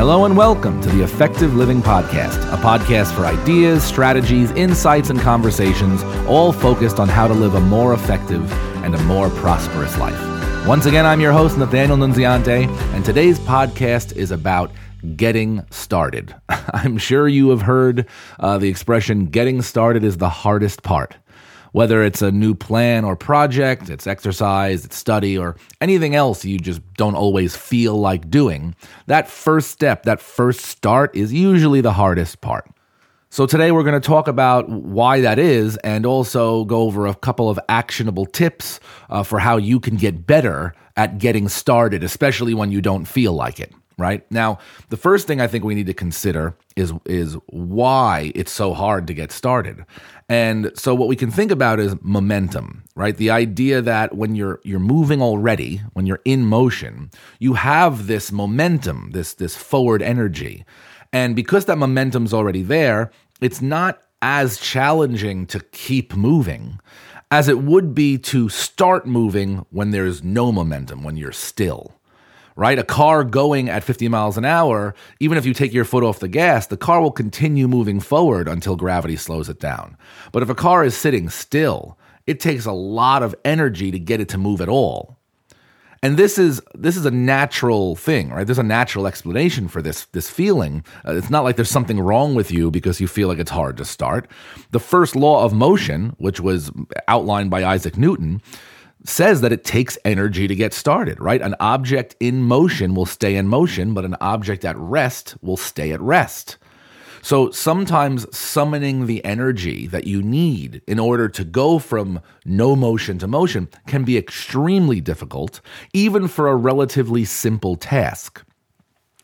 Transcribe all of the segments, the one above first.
Hello and welcome to the Effective Living Podcast, a podcast for ideas, strategies, insights, and conversations, all focused on how to live a more effective and a more prosperous life. Once again, I'm your host, Nathaniel Nunziante, and today's podcast is about getting started. I'm sure you have heard uh, the expression getting started is the hardest part whether it's a new plan or project, it's exercise, it's study, or anything else you just don't always feel like doing, that first step, that first start is usually the hardest part. So, today we're going to talk about why that is and also go over a couple of actionable tips uh, for how you can get better at getting started, especially when you don't feel like it right? Now, the first thing I think we need to consider is is why it's so hard to get started. And so what we can think about is momentum, right? The idea that when you're you're moving already, when you're in motion, you have this momentum, this this forward energy. And because that momentum's already there, it's not as challenging to keep moving as it would be to start moving when there's no momentum, when you're still right? A car going at 50 miles an hour, even if you take your foot off the gas, the car will continue moving forward until gravity slows it down. But if a car is sitting still, it takes a lot of energy to get it to move at all. And this is this is a natural thing, right? There's a natural explanation for this this feeling. Uh, it's not like there's something wrong with you because you feel like it's hard to start. The first law of motion, which was outlined by Isaac Newton, says that it takes energy to get started, right? An object in motion will stay in motion, but an object at rest will stay at rest. So sometimes summoning the energy that you need in order to go from no motion to motion can be extremely difficult, even for a relatively simple task.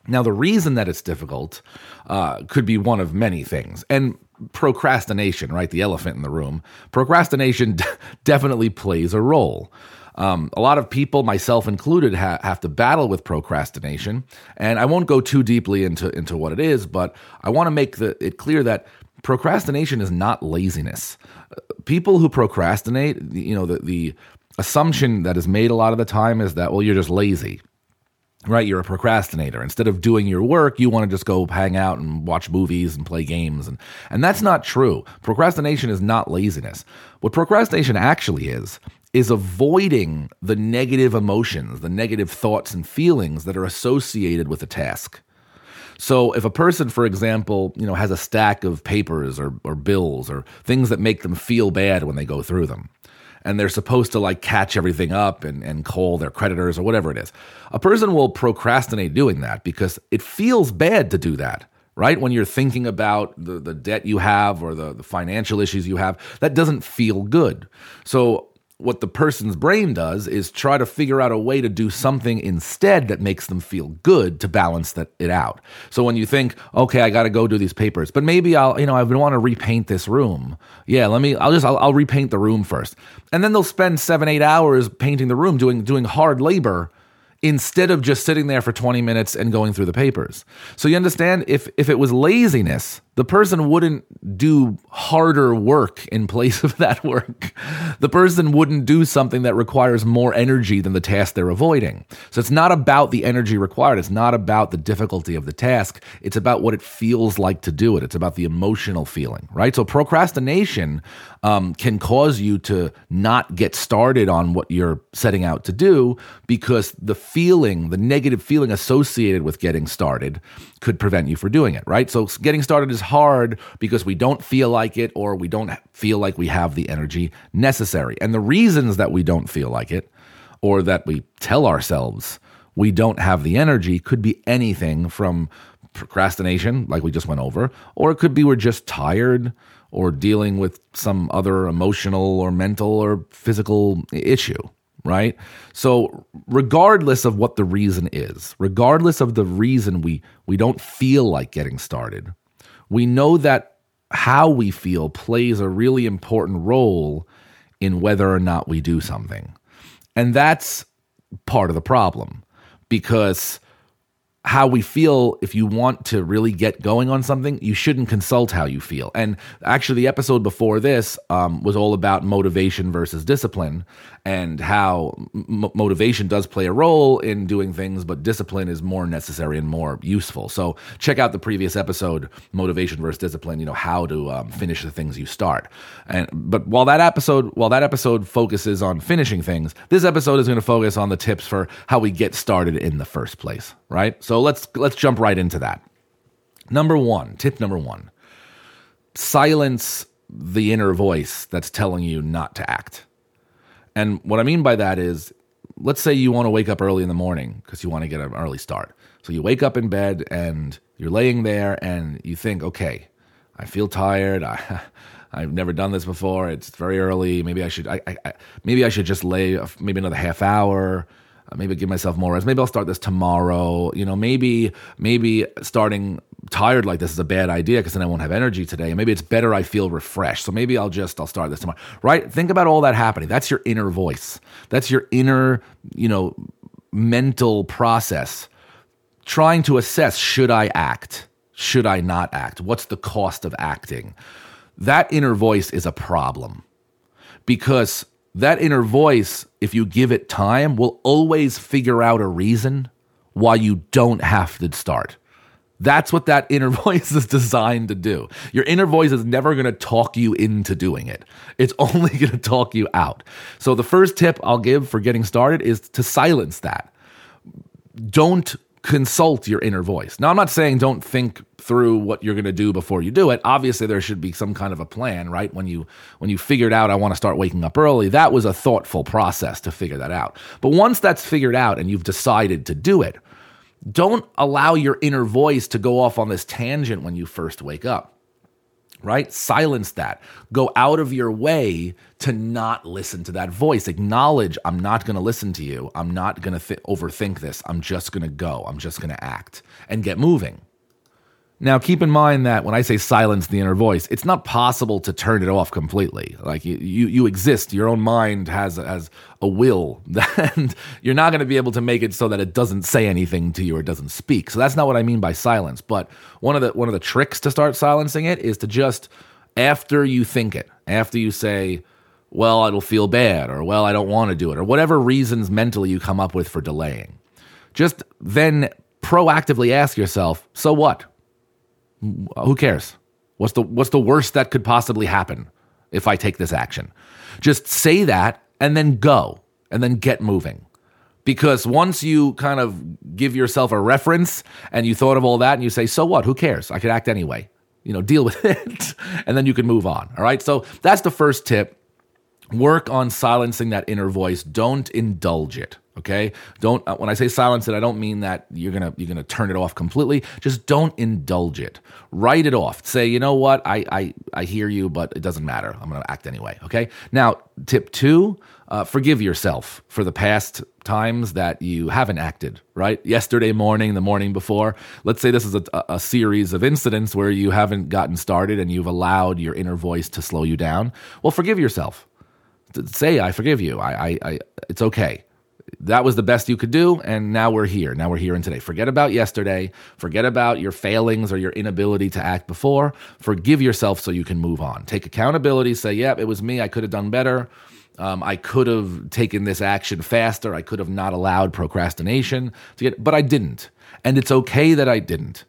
Now, the reason that it's difficult uh, could be one of many things. And procrastination, right? The elephant in the room. Procrastination definitely plays a role. Um, a lot of people, myself included, ha- have to battle with procrastination, and I won't go too deeply into into what it is, but I want to make the, it clear that procrastination is not laziness. People who procrastinate, you know, the the assumption that is made a lot of the time is that well, you're just lazy right? You're a procrastinator. Instead of doing your work, you want to just go hang out and watch movies and play games. And, and that's not true. Procrastination is not laziness. What procrastination actually is, is avoiding the negative emotions, the negative thoughts and feelings that are associated with a task. So if a person, for example, you know, has a stack of papers or, or bills or things that make them feel bad when they go through them, and they're supposed to like catch everything up and, and call their creditors or whatever it is. A person will procrastinate doing that because it feels bad to do that right? When you're thinking about the, the debt you have or the, the financial issues you have, that doesn't feel good. So what the person's brain does is try to figure out a way to do something instead that makes them feel good to balance that it out. So when you think, okay, I got to go do these papers, but maybe I'll, you know, I want to repaint this room. Yeah, let me. I'll just, I'll, I'll repaint the room first, and then they'll spend seven, eight hours painting the room, doing doing hard labor instead of just sitting there for 20 minutes and going through the papers. So you understand if if it was laziness, the person wouldn't do harder work in place of that work. The person wouldn't do something that requires more energy than the task they're avoiding. So it's not about the energy required. It's not about the difficulty of the task. It's about what it feels like to do it. It's about the emotional feeling, right? So procrastination um, can cause you to not get started on what you're setting out to do because the feeling, the negative feeling associated with getting started could prevent you from doing it, right? So getting started is hard because we don't feel like it or we don't feel like we have the energy necessary. And the reasons that we don't feel like it or that we tell ourselves we don't have the energy could be anything from procrastination, like we just went over, or it could be we're just tired or dealing with some other emotional or mental or physical issue right? So regardless of what the reason is, regardless of the reason we we don't feel like getting started, we know that how we feel plays a really important role in whether or not we do something. And that's part of the problem because how we feel if you want to really get going on something you shouldn't consult how you feel. And actually the episode before this um, was all about motivation versus discipline and how m- motivation does play a role in doing things but discipline is more necessary and more useful. So check out the previous episode motivation versus discipline you know how to um, finish the things you start. And but while that episode while that episode focuses on finishing things this episode is going to focus on the tips for how we get started in the first place right? So so let's let's jump right into that. Number 1, tip number 1. Silence the inner voice that's telling you not to act. And what I mean by that is let's say you want to wake up early in the morning because you want to get an early start. So you wake up in bed and you're laying there and you think, okay, I feel tired. I, I've never done this before. It's very early. Maybe I should. I, I, maybe I should just lay uh, maybe another half hour uh, maybe give myself more rest. Maybe I'll start this tomorrow. You know, maybe maybe starting tired like this is a bad idea because then I won't have energy today. And Maybe it's better I feel refreshed. So maybe I'll just I'll start this tomorrow. Right? Think about all that happening. That's your inner voice. That's your inner, you know, mental process trying to assess should I act? Should I not act? What's the cost of acting? That inner voice is a problem because that inner voice, if you give it time, will always figure out a reason why you don't have to start. That's what that inner voice is designed to do. Your inner voice is never going to talk you into doing it. It's only going to talk you out. So the first tip I'll give for getting started is to silence that. Don't consult your inner voice. Now, I'm not saying don't think through what you're going to do before you do it. Obviously, there should be some kind of a plan, right? When you when you figured out I want to start waking up early, that was a thoughtful process to figure that out. But once that's figured out and you've decided to do it, don't allow your inner voice to go off on this tangent when you first wake up right? Silence that. Go out of your way to not listen to that voice. Acknowledge, I'm not going to listen to you. I'm not going to th- overthink this. I'm just going to go. I'm just going to act and get moving. Now, keep in mind that when I say silence the inner voice, it's not possible to turn it off completely. Like you, you, you exist. Your own mind has has a will, and you're not going to be able to make it so that it doesn't say anything to you or doesn't speak. So that's not what I mean by silence. But one of the one of the tricks to start silencing it is to just after you think it, after you say, "Well, it'll feel bad," or "Well, I don't want to do it," or whatever reasons mentally you come up with for delaying, just then proactively ask yourself, "So what?" Who cares? What's the what's the worst that could possibly happen if I take this action? Just say that and then go and then get moving. Because once you kind of give yourself a reference and you thought of all that and you say, so what? Who cares? I could act anyway. You know, deal with it. and then you can move on. All right. So that's the first tip. Work on silencing that inner voice. Don't indulge it. Okay, don't. Uh, when I say silence it, I don't mean that you're gonna you're gonna turn it off completely. Just don't indulge it. Write it off. Say, you know what, I I I hear you, but it doesn't matter. I'm gonna act anyway. Okay. Now, tip two: uh, forgive yourself for the past times that you haven't acted. Right, yesterday morning, the morning before. Let's say this is a, a series of incidents where you haven't gotten started and you've allowed your inner voice to slow you down. Well, forgive yourself. Say, I forgive you. I, I, I it's okay. That was the best you could do and now we're here. Now we're here in today. Forget about yesterday. Forget about your failings or your inability to act before. Forgive yourself so you can move on. Take accountability. Say yep yeah, it was me. I could have done better. Um, i could have taken this action faster. I could have not allowed procrastination to get but i didn't. And it's okay that i didn't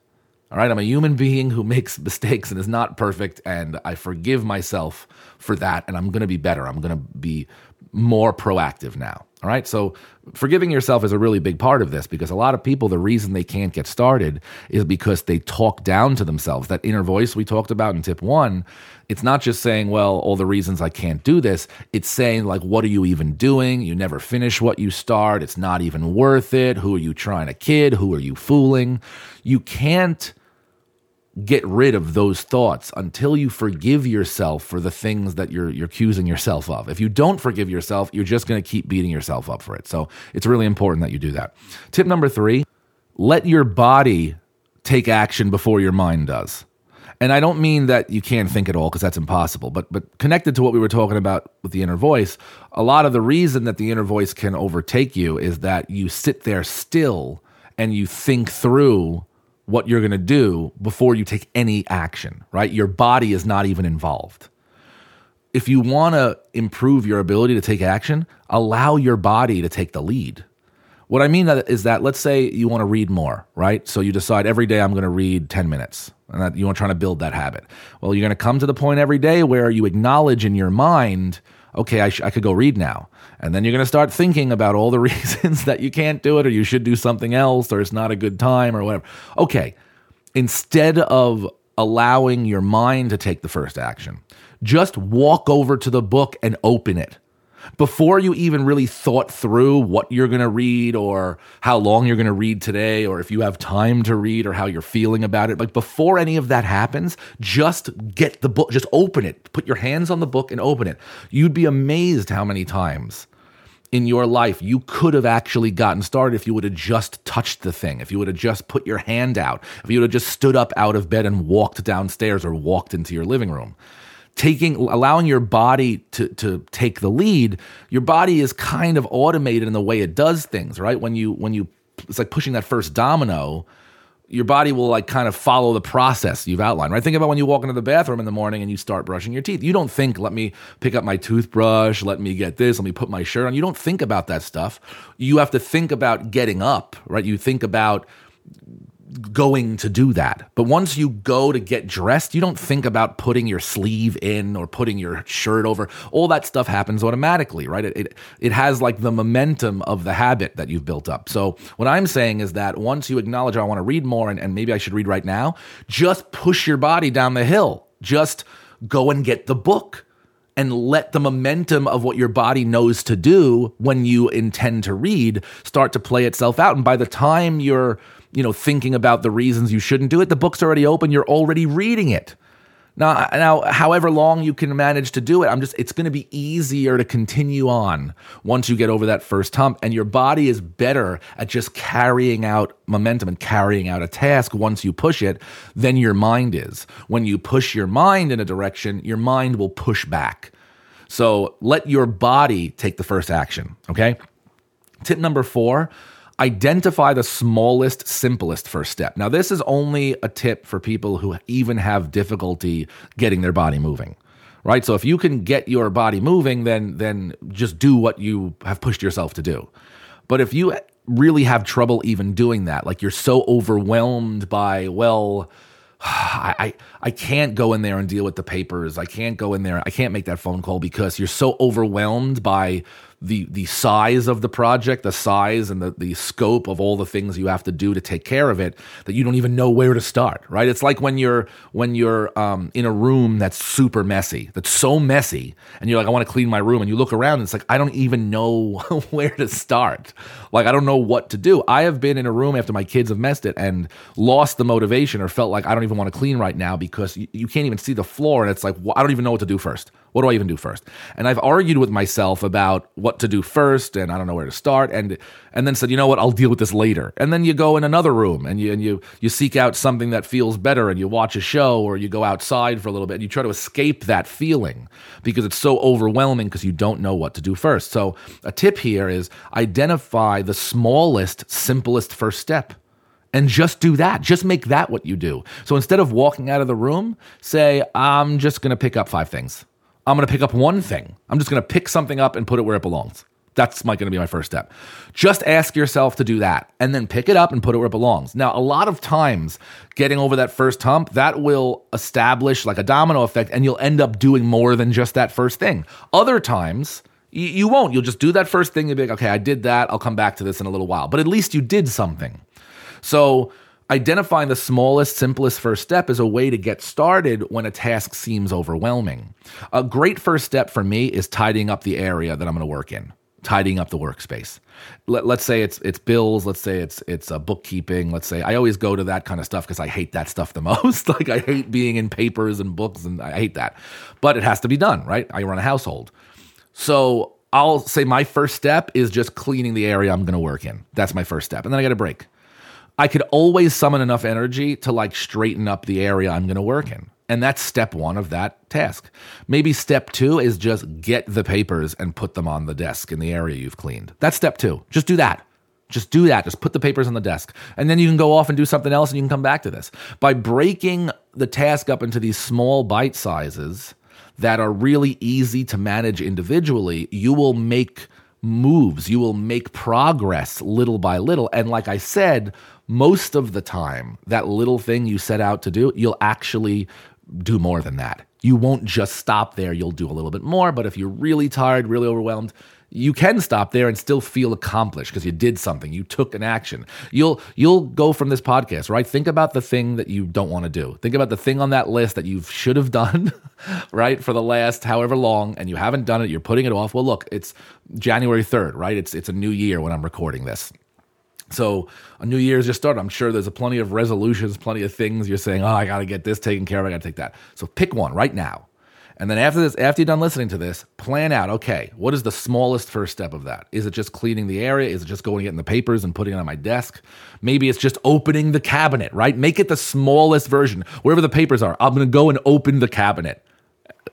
all right i'm a human being who makes mistakes and is not perfect and i forgive myself for that and i'm going to be better i'm going to be more proactive now all right. So forgiving yourself is a really big part of this because a lot of people, the reason they can't get started is because they talk down to themselves. That inner voice we talked about in tip one, it's not just saying, well, all the reasons I can't do this. It's saying, like, what are you even doing? You never finish what you start. It's not even worth it. Who are you trying to kid? Who are you fooling? You can't get rid of those thoughts until you forgive yourself for the things that you're you're accusing yourself of. If you don't forgive yourself, you're just going to keep beating yourself up for it. So, it's really important that you do that. Tip number 3, let your body take action before your mind does. And I don't mean that you can't think at all because that's impossible, but but connected to what we were talking about with the inner voice, a lot of the reason that the inner voice can overtake you is that you sit there still and you think through what you're going to do before you take any action, right? Your body is not even involved. If you want to improve your ability to take action, allow your body to take the lead. What I mean is that let's say you want to read more, right? So you decide every day I'm going to read 10 minutes and that you want to try to build that habit. Well, you're going to come to the point every day where you acknowledge in your mind, okay, I, sh- I could go read now. And then you're going to start thinking about all the reasons that you can't do it or you should do something else or it's not a good time or whatever. Okay, instead of allowing your mind to take the first action, just walk over to the book and open it before you even really thought through what you're going to read or how long you're going to read today or if you have time to read or how you're feeling about it like before any of that happens just get the book just open it. Put your hands on the book and open it. You'd be amazed how many times in your life you could have actually gotten started if you would have just touched the thing, if you would have just put your hand out, if you would have just stood up out of bed and walked downstairs or walked into your living room taking allowing your body to to take the lead your body is kind of automated in the way it does things right? When you when you it's like pushing that first domino your body will like kind of follow the process you've outlined right? Think about when you walk into the bathroom in the morning and you start brushing your teeth. You don't think let me pick up my toothbrush let me get this let me put my shirt on. You don't think about that stuff. You have to think about getting up right? You think about going to do that. But once you go to get dressed, you don't think about putting your sleeve in or putting your shirt over. All that stuff happens automatically, right? It, it, it has like the momentum of the habit that you've built up. So what I'm saying is that once you acknowledge, I want to read more and, and maybe I should read right now, just push your body down the hill. Just go and get the book and let the momentum of what your body knows to do when you intend to read start to play itself out. And by the time you're you know, thinking about the reasons you shouldn't do it. The book's already open. You're already reading it. Now, now, however long you can manage to do it, I'm just, it's going to be easier to continue on once you get over that first hump. And your body is better at just carrying out momentum and carrying out a task once you push it than your mind is. When you push your mind in a direction, your mind will push back. So let your body take the first action. Okay. Tip number four Identify the smallest, simplest first step. Now, this is only a tip for people who even have difficulty getting their body moving. Right? So if you can get your body moving, then then just do what you have pushed yourself to do. But if you really have trouble even doing that, like you're so overwhelmed by, well, I, I, I can't go in there and deal with the papers. I can't go in there. I can't make that phone call because you're so overwhelmed by the the size of the project, the size and the, the scope of all the things you have to do to take care of it that you don't even know where to start, right? It's like when you're when you're um, in a room that's super messy, that's so messy, and you're like, I want to clean my room, and you look around, and it's like I don't even know where to start. Like I don't know what to do. I have been in a room after my kids have messed it and lost the motivation or felt like I don't even want to clean right now because you, you can't even see the floor, and it's like well, I don't even know what to do first. What do I even do first? And I've argued with myself about what to do first, and I don't know where to start, and and then said, you know what, I'll deal with this later. And then you go in another room and you and you you seek out something that feels better, and you watch a show or you go outside for a little bit, and you try to escape that feeling because it's so overwhelming because you don't know what to do first. So a tip here is identify the smallest, simplest first step and just do that. Just make that what you do. So instead of walking out of the room, say, I'm just going to pick up five things. I'm going to pick up one thing. I'm just going to pick something up and put it where it belongs. That's my, going to be my first step. Just ask yourself to do that and then pick it up and put it where it belongs. Now, a lot of times getting over that first hump, that will establish like a domino effect and you'll end up doing more than just that first thing. Other times, you, won't. You'll just do that first thing. You'll be like, okay, I did that. I'll come back to this in a little while. But at least you did something. So, Identifying the smallest, simplest first step is a way to get started when a task seems overwhelming. A great first step for me is tidying up the area that I'm going to work in, tidying up the workspace. Let, us say it's it's bills. Let's say it's it's a bookkeeping. Let's say I always go to that kind of stuff because I hate that stuff the most. like I hate being in papers and books, and I hate that. But it has to be done, right? I run a household, so I'll say my first step is just cleaning the area I'm going to work in. That's my first step, and then I get a break. I could always summon enough energy to like straighten up the area I'm going to work in. And that's step one of that task. Maybe step two is just get the papers and put them on the desk in the area you've cleaned. That's step two. Just do that. Just do that. Just put the papers on the desk. And then you can go off and do something else and you can come back to this. By breaking the task up into these small bite sizes that are really easy to manage individually, you will make moves. You will make progress little by little. And like I said, most of the time, that little thing you set out to do, you'll actually do more than that. You won't just stop there. You'll do a little bit more. But if you're really tired, really overwhelmed, you can stop there and still feel accomplished because you did something you took an action you'll you'll go from this podcast right think about the thing that you don't want to do think about the thing on that list that you should have done right for the last however long and you haven't done it you're putting it off well look it's january 3rd right it's it's a new year when i'm recording this so a new year's just started. I'm sure there's a plenty of resolutions, plenty of things you're saying, oh, I got to get this taken care of. I got to take that. So pick one right now. And then after this, after you're done listening to this, plan out, okay, what is the smallest first step of that? Is it just cleaning the area? Is it just going and getting the papers and putting it on my desk? Maybe it's just opening the cabinet, right? Make it the smallest version. Wherever the papers are, I'm going to go and open the cabinet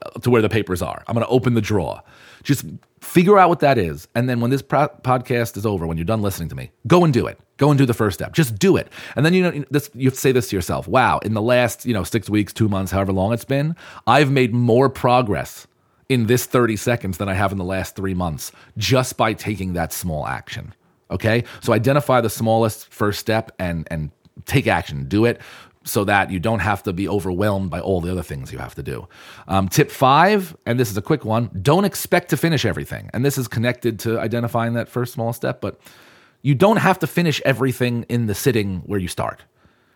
uh, to where the papers are. I'm going to open the drawer. Just figure out what that is. And then when this pro- podcast is over, when you're done listening to me, go and do it. Go and do the first step. Just do it. And then you know this you have to say this to yourself. Wow, in the last, you know, 6 weeks, 2 months, however long it's been, I've made more progress in this 30 seconds than I have in the last 3 months just by taking that small action. Okay? So identify the smallest first step and and take action. Do it so that you don't have to be overwhelmed by all the other things you have to do. Um, tip five, and this is a quick one don't expect to finish everything. And this is connected to identifying that first small step, but you don't have to finish everything in the sitting where you start.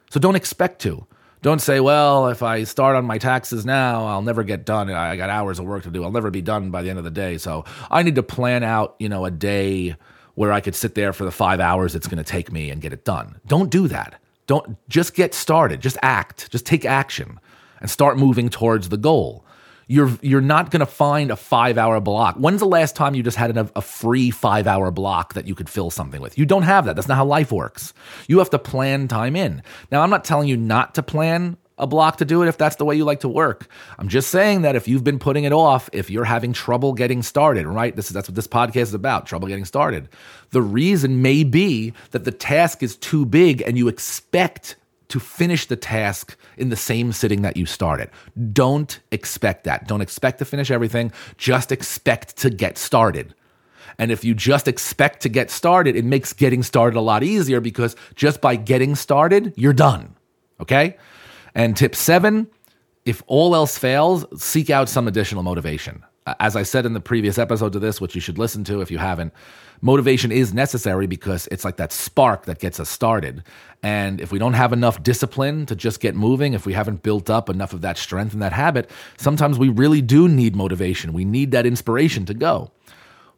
So don't expect to. Don't say, well, if I start on my taxes now, I'll never get done. I got hours of work to do. I'll never be done by the end of the day. So I need to plan out, you know, a day where I could sit there for the five hours it's going to take me and get it done. Don't do that. Don't just get started, just act, just take action and start moving towards the goal. You're you're not going to find a 5-hour block. When's the last time you just had a, a free 5-hour block that you could fill something with? You don't have that. That's not how life works. You have to plan time in. Now, I'm not telling you not to plan a block to do it if that's the way you like to work. I'm just saying that if you've been putting it off, if you're having trouble getting started, right? This is that's what this podcast is about, trouble getting started. The reason may be that the task is too big and you expect to finish the task in the same sitting that you started. Don't expect that. Don't expect to finish everything. Just expect to get started. And if you just expect to get started, it makes getting started a lot easier because just by getting started, you're done. Okay? And tip seven if all else fails, seek out some additional motivation. As I said in the previous episode to this, which you should listen to if you haven't, motivation is necessary because it's like that spark that gets us started. And if we don't have enough discipline to just get moving, if we haven't built up enough of that strength and that habit, sometimes we really do need motivation. We need that inspiration to go.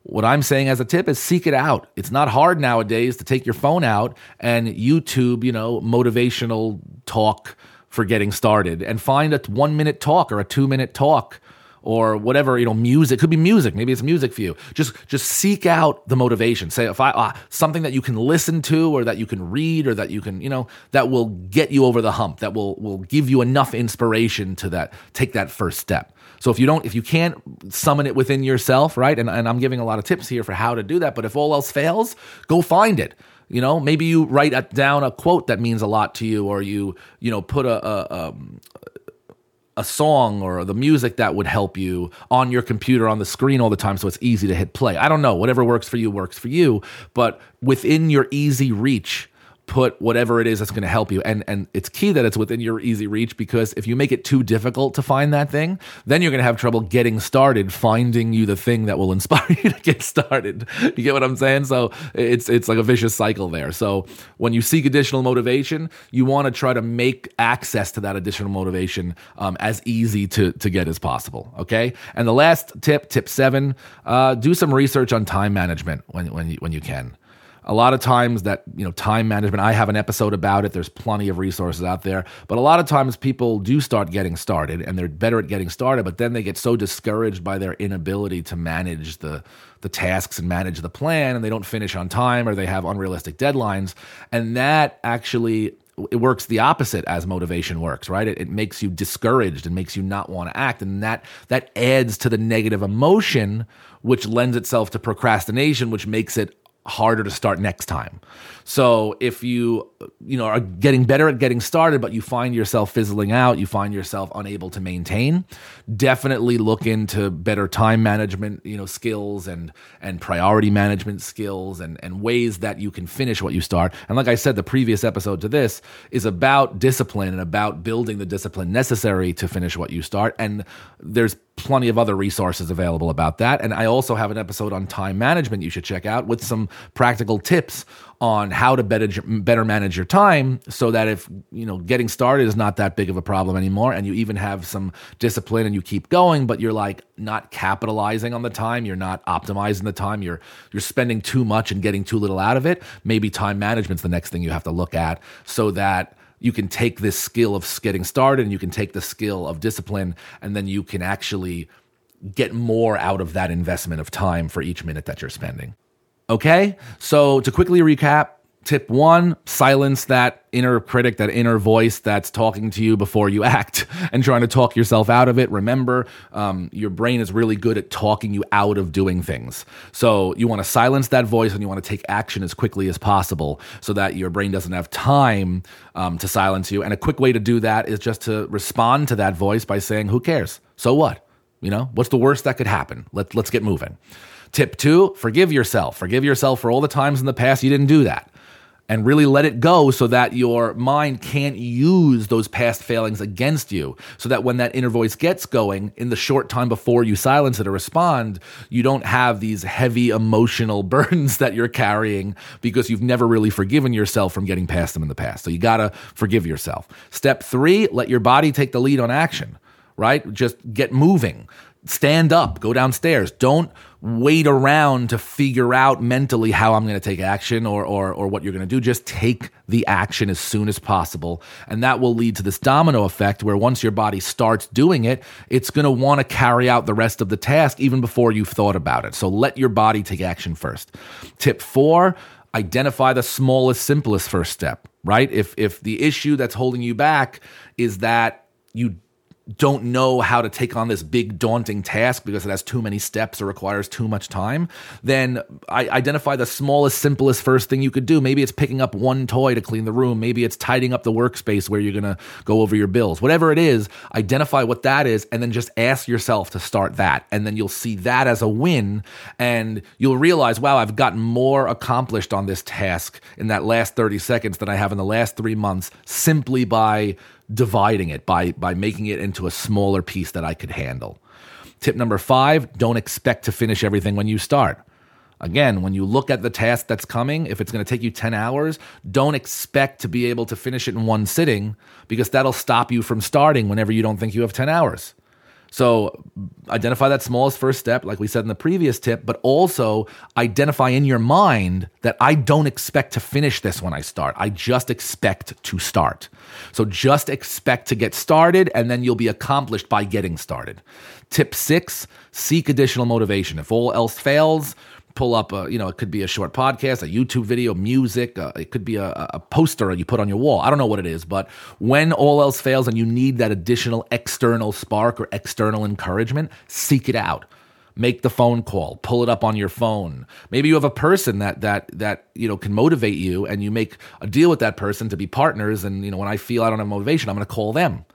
What I'm saying as a tip is seek it out. It's not hard nowadays to take your phone out and YouTube, you know, motivational talk for getting started and find a one minute talk or a two minute talk or whatever you know music could be music maybe it's music for you. Just just seek out the motivation. Say if i uh, something that you can listen to or that you can read or that you can you know that will get you over the hump that will will give you enough inspiration to that take that first step. So if you don't if you can't summon it within yourself right and, and i'm giving a lot of tips here for how to do that but if all else fails go find it. You know, maybe you write down a quote that means a lot to you, or you, you know, put a, a, um, a song or the music that would help you on your computer on the screen all the time so it's easy to hit play. I don't know, whatever works for you works for you, but within your easy reach, put whatever it is that's going to help you. And and it's key that it's within your easy reach because if you make it too difficult to find that thing, then you're going to have trouble getting started finding you the thing that will inspire you to get started. You get what I'm saying? So it's it's like a vicious cycle there. So when you seek additional motivation, you want to try to make access to that additional motivation um, as easy to to get as possible. Okay. And the last tip, tip seven, uh, do some research on time management when when you, when you can a lot of times that you know time management i have an episode about it. There's plenty of resources out there. But a lot of times people do start getting started and they're better at getting started but then they get so discouraged by their inability to manage the the tasks and manage the plan and they don't finish on time or they have unrealistic deadlines. And that actually it works the opposite as motivation works right? It, it makes you discouraged and makes you not want to act. And that that adds to the negative emotion which lends itself to procrastination which makes it harder to start next time. So if you you know are getting better at getting started but you find yourself fizzling out, you find yourself unable to maintain, definitely look into better time management, you know, skills and and priority management skills and and ways that you can finish what you start. And like I said the previous episode to this is about discipline and about building the discipline necessary to finish what you start and there's plenty of other resources available about that. And I also have an episode on time management you should check out with some practical tips on how to better better manage your time so that if you know getting started is not that big of a problem anymore and you even have some discipline and you keep going but you're like not capitalizing on the time you're not optimizing the time you're you're spending too much and getting too little out of it maybe time management's the next thing you have to look at so that you can take this skill of getting started and you can take the skill of discipline and then you can actually get more out of that investment of time for each minute that you're spending. Okay, so to quickly recap, tip one silence that inner critic that inner voice that's talking to you before you act and trying to talk yourself out of it. Remember um, your brain is really good at talking you out of doing things. So you want to silence that voice and you want to take action as quickly as possible so that your brain doesn't have time um, to silence you. And a quick way to do that is just to respond to that voice by saying who cares? So what? You know what's the worst that could happen? Let, let's get moving. Tip two, forgive yourself. Forgive yourself for all the times in the past you didn't do that. And really let it go so that your mind can't use those past failings against you. So that when that inner voice gets going in the short time before you silence it or respond, you don't have these heavy emotional burdens that you're carrying because you've never really forgiven yourself from getting past them in the past. So you gotta forgive yourself. Step three, let your body take the lead on action, right? Just get moving stand up, go downstairs. Don't wait around to figure out mentally how I'm going to take action or, or, or what you're going to do. Just take the action as soon as possible. And that will lead to this domino effect where once your body starts doing it, it's going to want to carry out the rest of the task even before you've thought about it. So let your body take action first. Tip four, identify the smallest, simplest first step, right? If, if the issue that's holding you back is that you don't know how to take on this big daunting task because it has too many steps or requires too much time, then I identify the smallest, simplest first thing you could do. Maybe it's picking up one toy to clean the room. Maybe it's tidying up the workspace where you're going to go over your bills. Whatever it is, identify what that is and then just ask yourself to start that. And then you'll see that as a win and you'll realize, wow, I've gotten more accomplished on this task in that last 30 seconds than I have in the last three months simply by dividing it by by making it into a smaller piece that I could handle. Tip number 5, don't expect to finish everything when you start. Again, when you look at the task that's coming, if it's going to take you 10 hours, don't expect to be able to finish it in one sitting because that'll stop you from starting whenever you don't think you have 10 hours. So identify that smallest first step, like we said in the previous tip, but also identify in your mind that I don't expect to finish this when I start. I just expect to start. So just expect to get started, and then you'll be accomplished by getting started. Tip six seek additional motivation. If all else fails, pull up a, you know, it could be a short podcast, a YouTube video, music, uh, it could be a, a poster you put on your wall. I don't know what it is, but when all else fails and you need that additional external spark or external encouragement, seek it out. Make the phone call pull it up on your phone. Maybe you have a person that that that you know can motivate you and you make a deal with that person to be partners and you know when i feel i don't have motivation i'm going to call them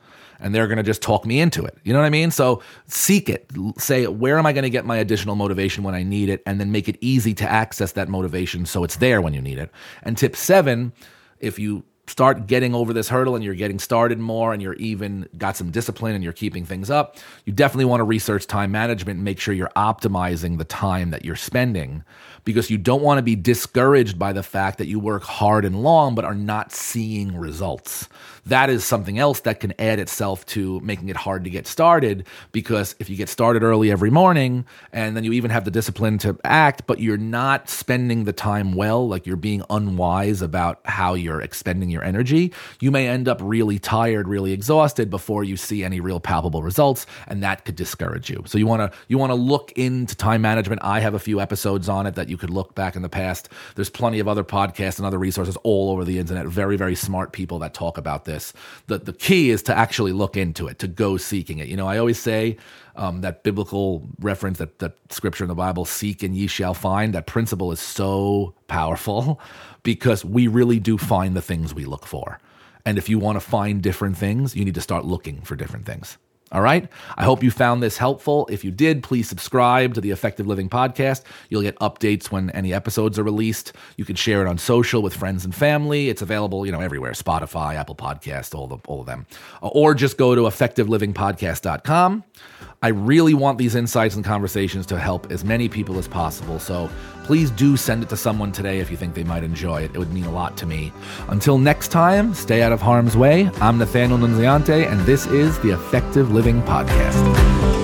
and they're going to just talk me into it. You know what I mean? So seek it. Say, where am I going to get my additional motivation when I need it? And then make it easy to access that motivation so it's there when you need it. And tip seven, if you start getting over this hurdle and you're getting started more and you're even got some discipline and you're keeping things up, you definitely want to research time management and make sure you're optimizing the time that you're spending because you don't want to be discouraged by the fact that you work hard and long but are not seeing results. That is something else that can add itself to making it hard to get started because if you get started early every morning and then you even have the discipline to act, but you're not spending the time well, like you're being unwise about how you're expending your energy, you may end up really tired, really exhausted before you see any real palpable results, and that could discourage you. So you want to you want to look into time management. I have a few episodes on it that you could look back in the past. There's plenty of other podcasts and other resources all over the internet. Very very smart people that talk about this. The, the key is to actually look into it, to go seeking it. You know, I always say, um, that biblical reference, that, that scripture in the Bible, seek and ye shall find, that principle is so powerful because we really do find the things we look for. And if you want to find different things, you need to start looking for different things. All right. I hope you found this helpful. If you did, please subscribe to the Effective Living Podcast. You'll get updates when any episodes are released. You can share it on social with friends and family. It's available, you know, everywhere Spotify, Apple Podcast, all, the, all of them. Or just go to effectivelivingpodcast.com. I really want these insights and conversations to help as many people as possible. So please do send it to someone today if you think they might enjoy it. It would mean a lot to me. Until next time, stay out of harm's way. I'm Nathaniel Nunziante, and this is the Effective Living Podcast.